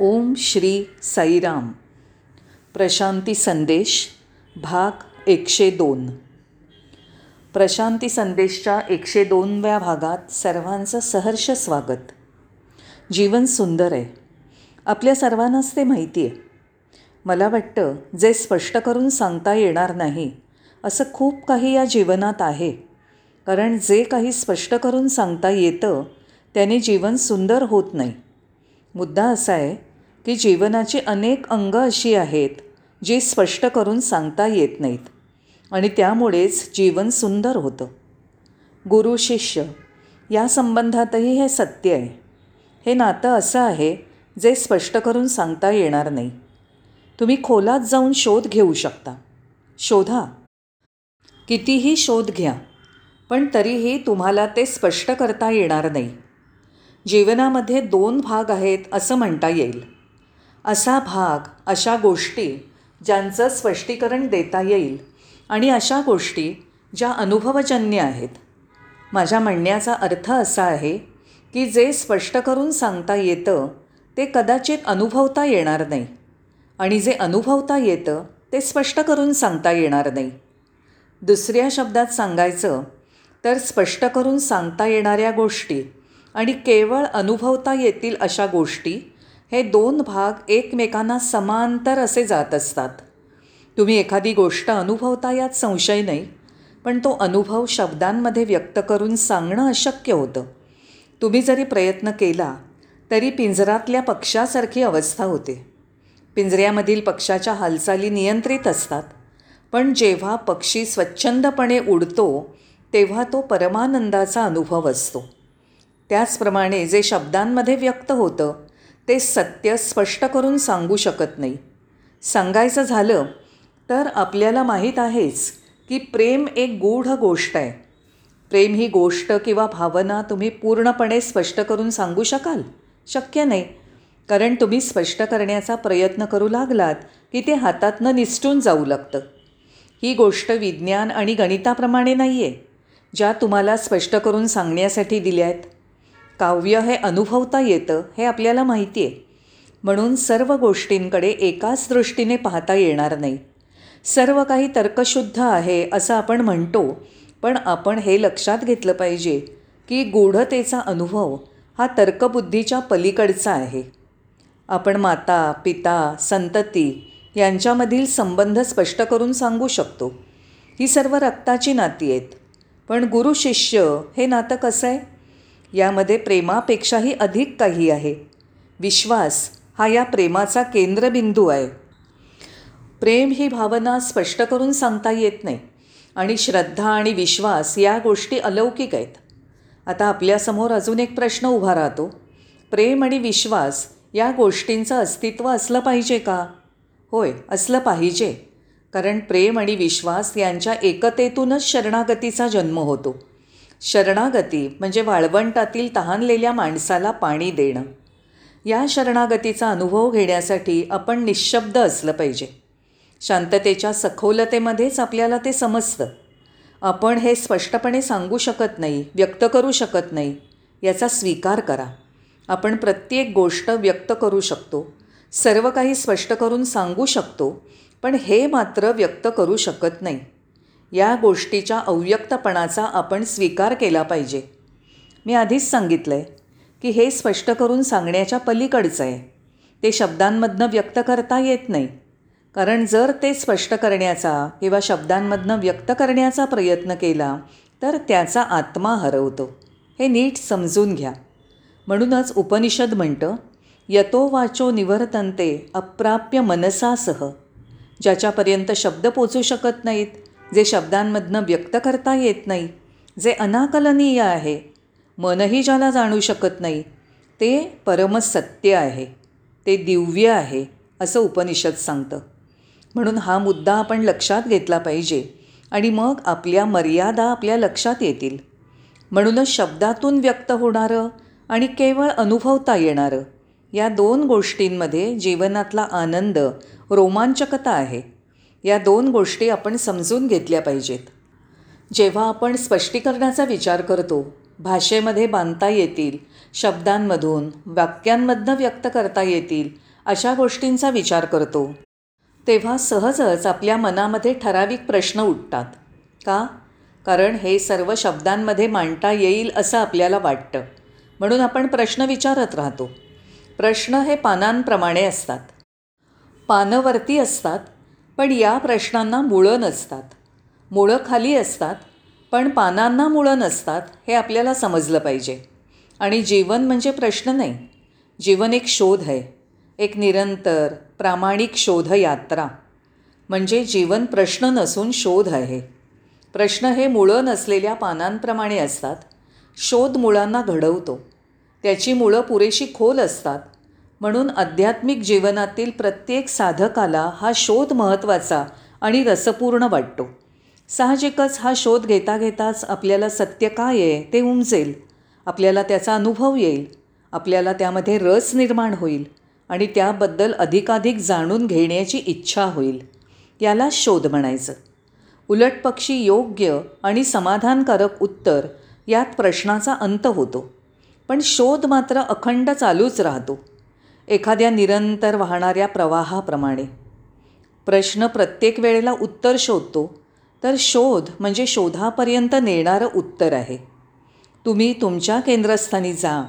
ओम श्री साईराम. प्रशांती संदेश भाग एकशे दोन. प्रशांती संदेशच्या एकशे दोनव्या भागात सर्वांचं सहर्ष स्वागत. जीवन सुंदर आहे. आपल्या सर्वांनाच ते माहिती आहे. मला वाटतं जे स्पष्ट करून सांगता येणार नाही असं खूप काही या जीवनात आहे. कारण जे काही स्पष्ट करून सांगता येतं त्याने जीवन सुंदर होत नाही. मुद्दा असा आहे की जीवनाची अनेक अंग अशी आहेत जी स्पष्ट करून सांगता येत नाहीत. आणि त्यामुळेच जीवन सुंदर होतं. गुरु शिष्य या संबंधातही हे सत्य आहे. हे नातं असं आहे जे स्पष्ट करून सांगता येणार नाही. तुम्ही खोलात जाऊन शोध घेऊ शकता. शोधा. कितीही शोध घ्या पण तरीही तुम्हाला ते स्पष्ट करता येणार नाही. जीवनामध्ये दोन भाग आहेत असं म्हणता येईल. असा भाग अशा गोष्टी ज्यांचं स्पष्टीकरण देता येईल आणि अशा गोष्टी ज्या अनुभवजन्य आहेत. माझ्या म्हणण्याचा अर्थ असा आहे की जे स्पष्ट करून सांगता येतं ते कदाचित अनुभवता येणार नाही. आणि जे अनुभवता येतं ते स्पष्ट करून सांगता येणार नाही. दुसऱ्या शब्दात सांगायचं तर स्पष्ट करून सांगता येणाऱ्या गोष्टी आणि केवळ अनुभवता येतील अशा गोष्टी हे दोन भाग एकमेकांना समांतर असे जात असतात. तुम्ही एखादी गोष्ट अनुभवता यात संशय नाही पण तो अनुभव शब्दांमध्ये व्यक्त करून सांगणं अशक्य होतं. तुम्ही जरी प्रयत्न केला तरी पिंजरातल्या पक्षासारखी अवस्था होते. पिंजऱ्यामधील पक्षाच्या हालचाली नियंत्रित असतात पण जेव्हा पक्षी स्वच्छंदपणे उडतो तेव्हा तो परमानंदाचा अनुभव असतो. त्याचप्रमाणे जे शब्दांमध्ये व्यक्त होतं ते सत्य स्पष्ट करून सांगू शकत नाही. सांगायचं झालं तर आपल्याला माहीत आहेच की प्रेम एक गूढ गोष्ट आहे. प्रेम ही गोष्ट किंवा भावना तुम्ही पूर्णपणे स्पष्ट करून सांगू शकाल? शक्य नाही. कारण तुम्ही स्पष्ट करण्याचा प्रयत्न करू लागलात की ते हातातनं निसटून जाऊ लागतं. ही गोष्ट विज्ञान आणि गणिताप्रमाणे नाही आहे ज्या तुम्हाला स्पष्ट करून सांगण्यासाठी दिल्या आहेत काव्य हे अनुभवता येतं हे आपल्याला माहिती आहे. म्हणून सर्व गोष्टींकडे एकाच दृष्टीने पाहता येणार नाही. सर्व काही तर्कशुद्ध आहे असं आपण म्हणतो पण आपण हे लक्षात घेतलं पाहिजे की गूढतेचा अनुभव हा तर्कबुद्धीच्या पलीकडचा आहे. आपण माता पिता संतती यांच्यामधील संबंध स्पष्ट करून सांगू शकतो. ही सर्व रक्ताची नाती आहेत. पण गुरु शिष्य हे नातं कसं आहे? यामध्ये प्रेमापेक्षाही अधिक काही आहे. विश्वास हा या प्रेमाचा केंद्रबिंदू आहे. प्रेम ही भावना स्पष्ट करून सांगता येत नाही आणि श्रद्धा आणि विश्वास या गोष्टी अलौकिक आहेत. आता आपल्यासमोर अजून एक प्रश्न उभा राहतो. प्रेम आणि विश्वास या गोष्टींचं अस्तित्व असलं पाहिजे का? होय असलं पाहिजे. कारण प्रेम आणि विश्वास यांच्या एकतेतूनच शरणागतीचा जन्म होतो. शरणागती म्हणजे वाळवंटातील तहानलेल्या माणसाला पाणी देणं. या शरणागतीचा अनुभव घेण्यासाठी आपण निशब्द असलं पाहिजे. शांततेच्या सखोलतेमध्येच आपल्याला ते समजतं. आपण हे स्पष्टपणे सांगू शकत नाही व्यक्त करू शकत नाही याचा स्वीकार करा. आपण प्रत्येक गोष्ट व्यक्त करू शकतो. सर्व काही स्पष्ट करून सांगू शकतो पण हे मात्र व्यक्त करू शकत नाही. या गोष्टीच्या अव्यक्तपणाचा आपण स्वीकार केला पाहिजे. मी आधीच सांगितलं आहे की हे स्पष्ट करून सांगण्याच्या पलीकडचं आहे. ते शब्दांमधनं व्यक्त करता येत नाही. कारण जर ते स्पष्ट करण्याचा किंवा शब्दांमधनं व्यक्त करण्याचा प्रयत्न केला तर त्याचा आत्मा हरवतो. हे नीट समजून घ्या. म्हणूनच उपनिषद म्हणतं यतो वाचो निवर्तनते अप्राप्य मनसासह. ज्याच्यापर्यंत शब्द पोचू शकत नाहीत जे शब्दांमधनं व्यक्त करता येत नाही जे अनाकलनीय आहे मनही ज्याला जाणू शकत नाही ते परमसत्य आहे ते दिव्य आहे असं उपनिषद सांगतं. म्हणून हा मुद्दा आपण लक्षात घेतला पाहिजे आणि मग आपल्या मर्यादा आपल्या लक्षात येतील. म्हणूनच शब्दातून व्यक्त होणारं आणि केवळ अनुभवता येणारं या दोन गोष्टींमध्ये जीवनातला आनंद रोमांचकता आहे. या दोन गोष्टी आपण समजून घेतल्या पाहिजेत. जेव्हा आपण स्पष्टीकरणाचा विचार करतो भाषेमध्ये बांधता येतील शब्दांमधून वाक्यांमधनं व्यक्त करता येतील अशा गोष्टींचा विचार करतो. तेव्हा सहजच आपल्या मनामध्ये ठराविक प्रश्न उठतात. का? कारण हे सर्व शब्दांमध्ये मांडता येईल असं आपल्याला वाटतं. म्हणून आपण प्रश्न विचारत राहतो. प्रश्न हे पानांप्रमाणे असतात. पानवरती असतात. पण या प्रश्नांना मुळं नसतात. मुळं खाली असतात पण पानांना मुळं नसतात हे आपल्याला समजलं पाहिजे. आणि जीवन म्हणजे प्रश्न नाही. जीवन एक शोध आहे. एक निरंतर प्रामाणिक शोध यात्रा. म्हणजे जीवन प्रश्न नसून शोध आहे. प्रश्न हे मुळं नसलेल्या पानांप्रमाणे असतात. शोध मुळांना घडवतो. त्याची मुळं पुरेशी खोल असतात. म्हणून आध्यात्मिक जीवनातील प्रत्येक साधकाला हा शोध महत्त्वाचा आणि रसपूर्ण वाटतो. साहजिकच हा शोध घेता घेताच आपल्याला सत्य काय आहे ते उमजेल. आपल्याला त्याचा अनुभव येईल. आपल्याला त्यामध्ये रस निर्माण होईल आणि त्याबद्दल अधिकाधिक जाणून घेण्याची इच्छा होईल. याला शोध म्हणायचं. उलटपक्षी योग्य आणि समाधानकारक उत्तर यात प्रश्नाचा अंत होतो. पण शोध मात्र अखंड चालूच राहतो. एखाद्या निरंतर वाहणाऱ्या प्रवाहाप्रमाणे. प्रश्न प्रत्येक वेळेला उत्तर शोधतो तर शोध म्हणजे शोधापर्यंत नेणारं उत्तर आहे. तुम्ही तुमच्या केंद्रस्थानी जा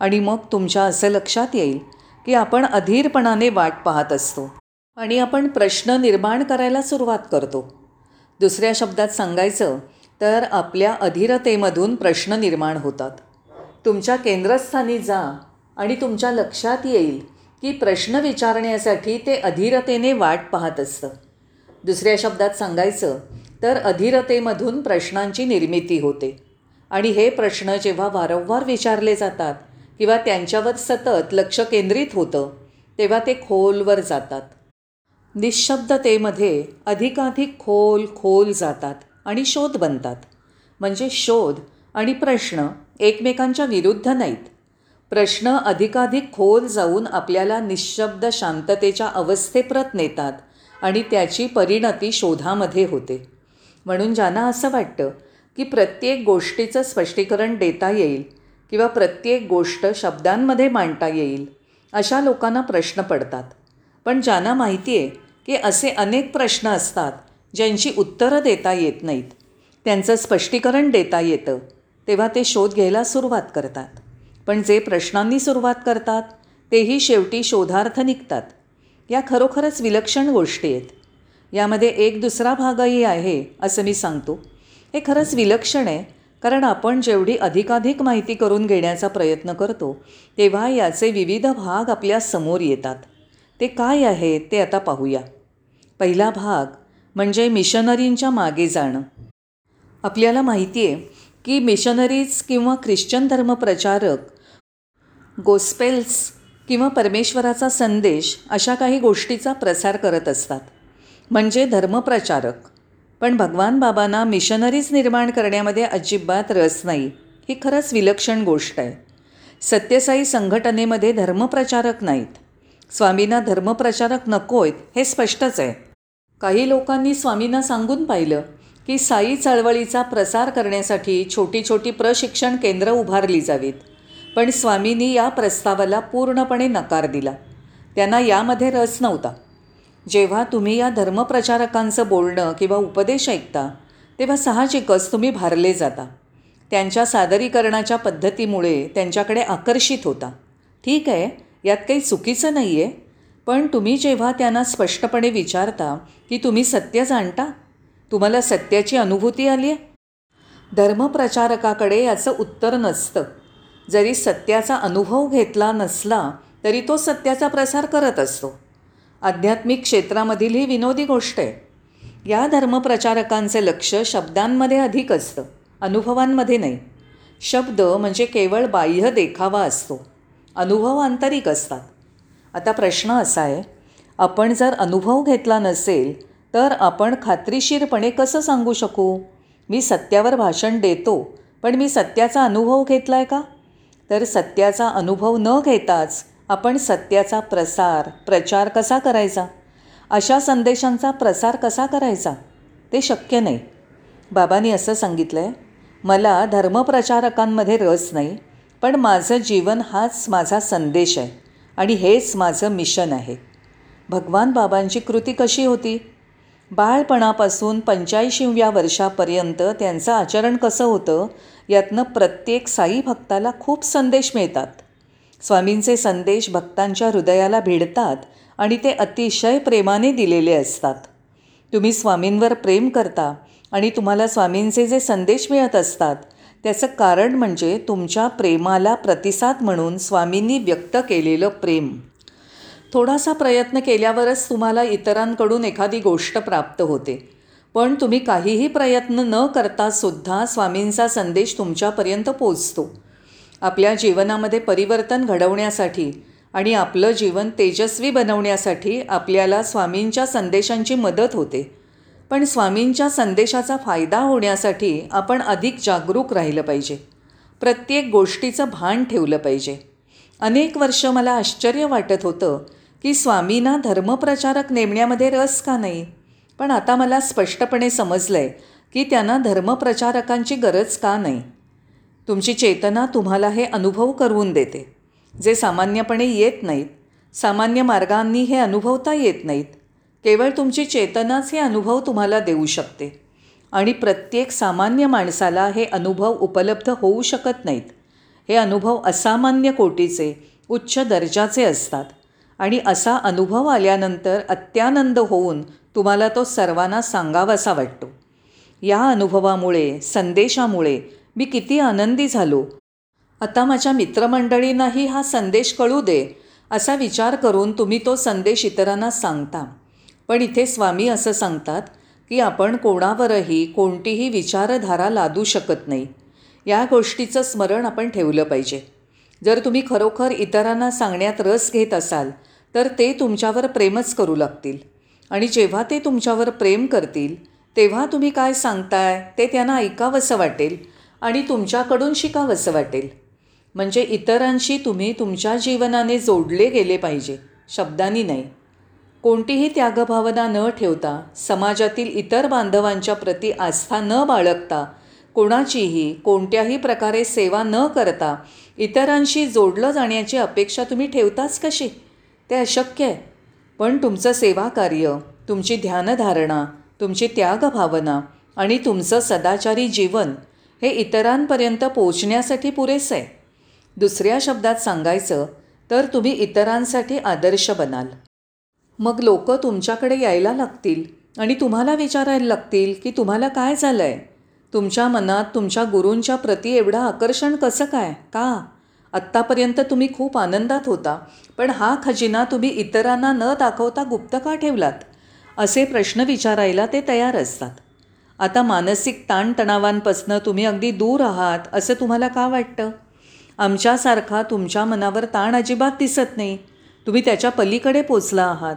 आणि मग तुमच्या असं लक्षात येईल की आपण अधीरपणाने वाट पाहत असतो आणि आपण प्रश्न निर्माण करायला सुरुवात करतो. दुसऱ्या शब्दात सांगायचं तर आपल्या अधीरतेमधून प्रश्न निर्माण होतात. तुमच्या केंद्रस्थानी जा आणि तुमच्या लक्षात येईल की प्रश्न विचारण्यासाठी ते अधीरतेने वाट पाहत असतं. दुसऱ्या शब्दात सांगायचं तर अधीरतेमधून प्रश्नांची निर्मिती होते. आणि हे प्रश्न जेव्हा वारंवार विचारले जातात किंवा त्यांच्यावर सतत लक्ष केंद्रित होतं तेव्हा ते खोलवर जातात. निशब्दतेमध्ये अधिकाधिक खोल खोल जातात आणि शोध बनतात. म्हणजे शोध आणि प्रश्न एकमेकांच्या विरुद्ध नाहीत. प्रश्न अधिकाधिक खोल जाऊन आपल्याला निशब्द शांततेच्या अवस्थेप्रत नेतात आणि त्याची परिणती शोधामध्ये होते. म्हणून ज्यांना असं वाटतं की प्रत्येक गोष्टीचं स्पष्टीकरण देता येईल किंवा प्रत्येक गोष्ट शब्दांमध्ये मांडता येईल अशा लोकांना प्रश्न पडतात. पण ज्यांना माहिती आहे की असे अनेक प्रश्न असतात ज्यांची उत्तरं देता येत नाहीत त्यांचं स्पष्टीकरण देता येतं तेव्हा ते शोध घ्यायला सुरुवात करतात. पण जे प्रश्नांनी सुरुवात करतात तेही शेवटी शोधार्थ निघतात. या खरोखरच विलक्षण गोष्टी आहेत. यामध्ये एक दुसरा भागही आहे असं मी सांगतो. हे खरंच विलक्षण आहे कारण आपण जेवढी अधिकाधिक माहिती करून घेण्याचा प्रयत्न करतो तेव्हा याचे विविध भाग आपल्यासमोर येतात. ते काय आहे ते आता पाहूया. पहिला भाग म्हणजे मिशनरींच्या मागे जाणं. आपल्याला माहिती आहे की मिशनरीज किंवा ख्रिश्चन धर्मप्रचारक गोस्पेल्स किंवा परमेश्वराचा संदेश अशा काही गोष्टीचा प्रसार करत असतात. म्हणजे धर्मप्रचारक. पण भगवान बाबांना मिशनरीज निर्माण करण्यामध्ये अजिबात रस नाही. ही खरंच विलक्षण गोष्ट आहे. सत्यसाई संघटनेमध्ये धर्मप्रचारक नाहीत. स्वामींना धर्मप्रचारक नको आहेत हे स्पष्टच आहे. काही लोकांनी स्वामींना सांगून पाहिलं की साई चळवळीचा प्रसार करण्यासाठी छोटी छोटी प्रशिक्षण केंद्र उभारली जावीत. पण स्वामींनी या प्रस्तावाला पूर्णपणे नकार दिला. त्यांना यामध्ये रस नव्हता. जेव्हा तुम्ही या धर्मप्रचारकांचं बोलणं किंवा उपदेश ऐकता तेव्हा साहजिकच तुम्ही भारले जाता. त्यांच्या सादरीकरणाच्या पद्धतीमुळे त्यांच्याकडे आकर्षित होता. ठीक आहे यात काही चुकीचं नाही आहे पण तुम्ही जेव्हा त्यांना स्पष्टपणे विचारता की तुम्ही सत्य जाणता तुम्हाला सत्याची अनुभूती आली आहे धर्मप्रचारकाकडे याचं उत्तर नसतं. जरी सत्याचा अनुभव घेतला नसला तरी तो सत्याचा प्रसार करत असतो. आध्यात्मिक क्षेत्रामधील ही विनोदी गोष्ट आहे. या धर्मप्रचारकांचे लक्ष शब्दांमध्ये अधिक असतं अनुभवांमध्ये नाही. शब्द म्हणजे केवळ बाह्य देखावा असतो अनुभव आंतरिक असतात. आता प्रश्न असा आहे आपण जर अनुभव घेतला नसेल तर आपण खात्रीशीरपणे कसं सांगू शकू? मी सत्यावर भाषण देतो पण मी सत्याचा अनुभव घेतला आहे का? तर सत्याचा अनुभव न घेताच आपण सत्याचा प्रसार प्रचार कसा करायचा? अशा संदेशांचा प्रसार कसा करायचा? ते शक्य नाही. बाबांनी असं सांगितलं आहे मला धर्मप्रचारकांमध्ये रस नाही पण माझं जीवन हाच माझा संदेश आहे आणि हेच माझं मिशन आहे. भगवान बाबांची कृती कशी होती? बाळपणापासून पंच्याऐंशीव्या वर्षापर्यंत त्यांचं आचरण कसं होतं यातनं प्रत्येक साई भक्ताला खूप संदेश मिळतात. स्वामींचे संदेश भक्तांच्या हृदयाला भिडतात आणि ते अतिशय प्रेमाने दिलेले असतात. तुम्ही स्वामींवर प्रेम करता आणि तुम्हाला स्वामींचे जे संदेश मिळत असतात त्याचं कारण म्हणजे तुमच्या प्रेमाला प्रतिसाद म्हणून स्वामींनी व्यक्त केलेलं प्रेम. थोडासा प्रयत्न केल्यावरच तुम्हाला इतरांकडून एखादी गोष्ट प्राप्त होते. पण तुम्ही काहीही प्रयत्न न करता सुद्धा स्वामींचा संदेश तुमच्यापर्यंत पोचतो. आपल्या जीवनामध्ये परिवर्तन घडवण्यासाठी आणि आपलं जीवन तेजस्वी बनवण्यासाठी आपल्याला स्वामींच्या संदेशांची मदत होते. पण स्वामींच्या संदेशाचा फायदा होण्यासाठी आपण अधिक जागरूक राहिलं पाहिजे. प्रत्येक गोष्टीचं भान ठेवलं पाहिजे. अनेक वर्ष मला आश्चर्य वाटत होतं की स्वामींना धर्मप्रचारक नेमण्यामध्ये रस का नाही? पण आता मला स्पष्टपणे समजलं आहे की त्यांना धर्मप्रचारकांची गरज का नाही. तुमची चेतना तुम्हाला हे अनुभव करवून देते. जे सामान्यपणे येत नाहीत सामान्य मार्गांनी हे अनुभवता येत नाहीत केवळ तुमची चेतनाच हे अनुभव तुम्हाला देऊ शकते. आणि प्रत्येक सामान्य माणसाला हे अनुभव उपलब्ध होऊ शकत नाहीत. हे अनुभव असामान्य कोटीचे उच्च दर्जाचे असतात. आणि असा अनुभव आल्यानंतर अत्यानंद होऊन तुम्हाला तो सर्वांना सांगावासा वाटतो. या अनुभवामुळे संदेशामुळे मी किती आनंदी झालो. आता माझ्या मित्रमंडळींनाही हा संदेश कळू दे असा विचार करून तुम्ही तो संदेश इतरांना सांगता. पण इथे स्वामी असं सांगतात की आपण कोणावरही कोणतीही विचारधारा लादू शकत नाही. या गोष्टीचं स्मरण आपण ठेवलं पाहिजे. जर तुम्ही खरोखर इतरांना सांगण्यात रस घेत असाल तर ते तुमच्यावर प्रेमच करू लागतील. आणि जेव्हा ते तुमच्यावर प्रेम करतील तेव्हा तुम्ही काय सांगताय ते त्यांना ऐकावंसं वाटेल आणि तुमच्याकडून शिकावंसं वाटेल. म्हणजे इतरांशी तुम्ही तुमच्या जीवनाने जोडले गेले पाहिजे शब्दांनी नाही. कोणतीही त्यागभावना न ठेवता समाजातील इतर बांधवांच्या प्रती आस्था न बाळगता कोणाचीही कोणत्याही प्रकारे सेवा न करता इतरांशी जोडलं जाण्याची अपेक्षा तुम्ही ठेवताच कशी? ते अशक्य आहे. पण तुमचं सेवाकार्य तुमची ध्यानधारणा तुमची त्यागभावना आणि तुमचं सदाचारी जीवन हे इतरांपर्यंत पोचण्यासाठी पुरेसं आहे. दुसऱ्या शब्दात सांगायचं तर तुम्ही इतरांसाठी आदर्श बनाल. मग लोक तुमच्याकडे यायला लागतील आणि तुम्हाला विचारायला लागतील की तुम्हाला काय झालं आहे तुमच्या मनात तुमच्या गुरूंच्या प्रती एवढं आकर्षण कसं काय? का? आत्तापर्यंत तुम्ही खूप आनंदात होता पण हा खजिना तुम्ही इतरांना न दाखवता गुप्त का ठेवलात? असे प्रश्न विचारायला ते तयार असतात. आता मानसिक ताणतणावांपासनं तुम्ही अगदी दूर आहात असं तुम्हाला का वाटतं? आमच्यासारखा तुमच्या मनावर ताण अजिबात दिसत नाही. तुम्ही त्याच्या पलीकडे पोचला आहात.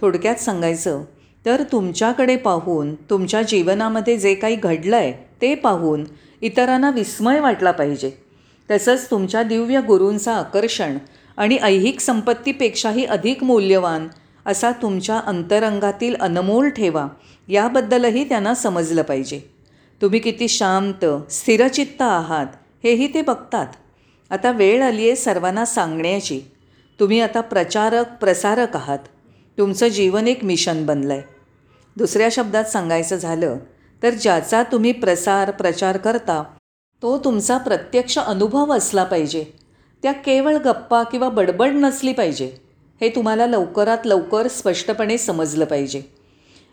थोडक्यात सांगायचं तर तुमच्याकडे पाहून तुमच्या जीवनामध्ये जे काही घडलं आहे ते पाहून इतरांना विस्मय वाटला पाहिजे. तसंच तुमच्या दिव्य गुरूंचं आकर्षण आणि ऐहिक संपत्तीपेक्षाही अधिक मूल्यवान असा तुमच्या अंतरंगातील अनमोल ठेवा याबद्दलही त्यांना समजलं पाहिजे. तुम्ही किती शांत स्थिरचित्त आहात हेही ते बघतात. आता वेळ आली आहे सर्वांना सांगण्याची. तुम्ही आता प्रचारक प्रसारक आहात. तुमचं जीवन एक मिशन बनलं आहे दुसऱ्या शब्दात सांगायचं झालं तर ज्याचा तुम्ही प्रसार प्रचार करता तो तुमचा प्रत्यक्ष अनुभव असला पाहिजे. त्या केवळ गप्पा किंवा बडबड नसली पाहिजे. हे तुम्हाला लवकरात लवकर स्पष्टपणे समजलं पाहिजे.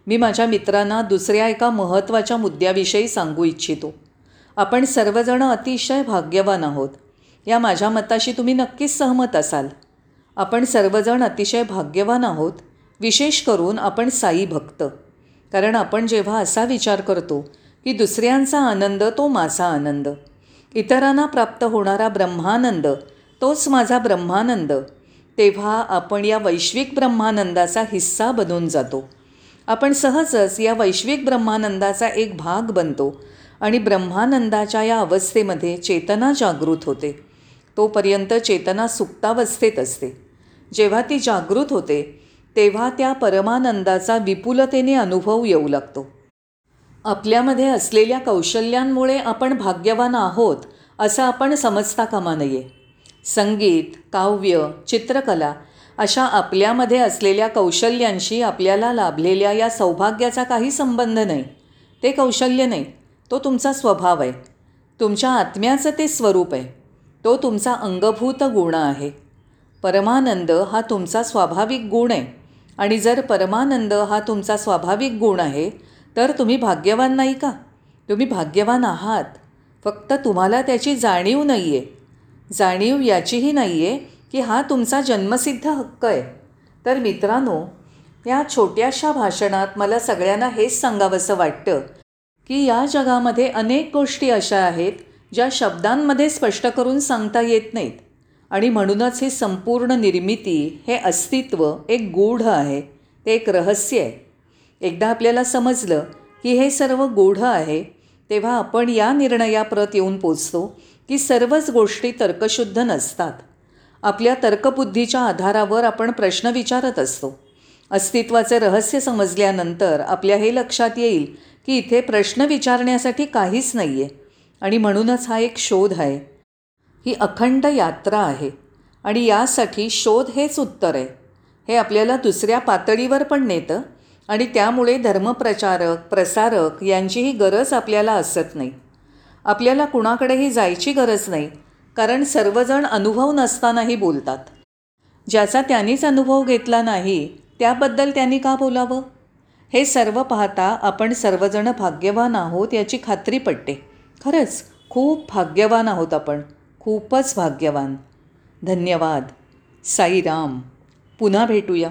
मी माझ्या मित्रांना दुसऱ्या एका महत्त्वाच्या मुद्द्याविषयी सांगू इच्छितो. आपण सर्वजण अतिशय भाग्यवान आहोत. या माझ्या मताशी तुम्ही नक्कीच सहमत असाल. आपण सर्वजण अतिशय भाग्यवान आहोत विशेष करून आपण साई भक्त. कारण आपण जेव्हा असा विचार करतो की दुसऱ्यांचा आनंद तो माझा आनंद. इतरांना प्राप्त होणारा ब्रह्मानंद तोच माझा ब्रह्मानंद. तेव्हा आपण या वैश्विक ब्रह्मानंदाचा हिस्सा बनून जातो. आपण सहजच या वैश्विक ब्रह्मानंदाचा एक भाग बनतो आणि ब्रह्मानंदाच्या या अवस्थेमध्ये चेतना जागृत होते. तोपर्यंत चेतना सुप्तावस्थेत असते. जेव्हा ती जागृत होते तेव्हा त्या परमानंदाचा विपुलतेने अनुभव येऊ लागतो. आपल्यामध्ये असलेल्या कौशल्यांमुळे आपण भाग्यवान आहोत असं आपण समजता कामा नये. संगीत काव्य चित्रकला अशा आपल्यामध्ये असलेल्या कौशल्यांशी आपल्याला लाभलेल्या या सौभाग्याचा काही संबंध नाही. ते कौशल्य नाही. तो तुमचा स्वभाव आहे. तुमच्या आत्म्याचं ते स्वरूप आहे. तो तुमचा अंगभूत गुण आहे. परमानंद हा तुमचा स्वाभाविक गुण आहे. आणि जर परमानंद हा तुमचा स्वाभाविक गुण आहे तर तुम्ही भाग्यवान नाही का? तुम्ही भाग्यवान आहात. फक्त तुम्हाला त्याची जाणीव नाही आहे जाणीव याचीही नाही आहे की हा तुमचा जन्मसिद्ध हक्क आहे. तर मित्रांनो या छोट्याशा भाषणात मला सगळ्यांना हेच सांगावंसं वाटतं की या जगामध्ये अनेक गोष्टी अशा आहेत ज्या शब्दांमध्ये स्पष्ट करून सांगता येत नाहीत. आणि म्हणूनच ही संपूर्ण निर्मिती हे अस्तित्व एक गूढ आहे. ते एक रहस्य आहे. एकदा आपल्याला समजलं की हे सर्व गूढ आहे तेव्हा आपण या निर्णयाप्रत येऊन पोचतो की सर्वच गोष्टी तर्कशुद्ध नसतात. आपल्या तर्कबुद्धीच्या आधारावर आपण प्रश्न विचारत असतो. अस्तित्वाचे रहस्य समजल्यानंतर आपल्या हे लक्षात येईल की इथे प्रश्न विचारण्यासाठी काहीच नाही आहे आणि म्हणूनच हा एक शोध आहे. ही अखंड यात्रा आहे आणि यासाठी शोध हेच उत्तर आहे. हे आपल्याला दुसऱ्या पातळीवर पण नेतं आणि त्यामुळे धर्मप्रचारक प्रसारक यांचीही गरज आपल्याला असत नाही. आपल्याला कुणाकडेही जायची गरज नाही कारण सर्वजण अनुभव नसतानाही बोलतात. ज्याचा त्यांनीच अनुभव घेतला नाही त्याबद्दल त्यांनी का बोलावं? हे सर्व पाहता आपण सर्वजण भाग्यवान आहोत याची खात्री पडते खरंच खूप भाग्यवान आहोत आपण. खूपच भाग्यवान. धन्यवाद. साईराम. पुन्हा भेटूया.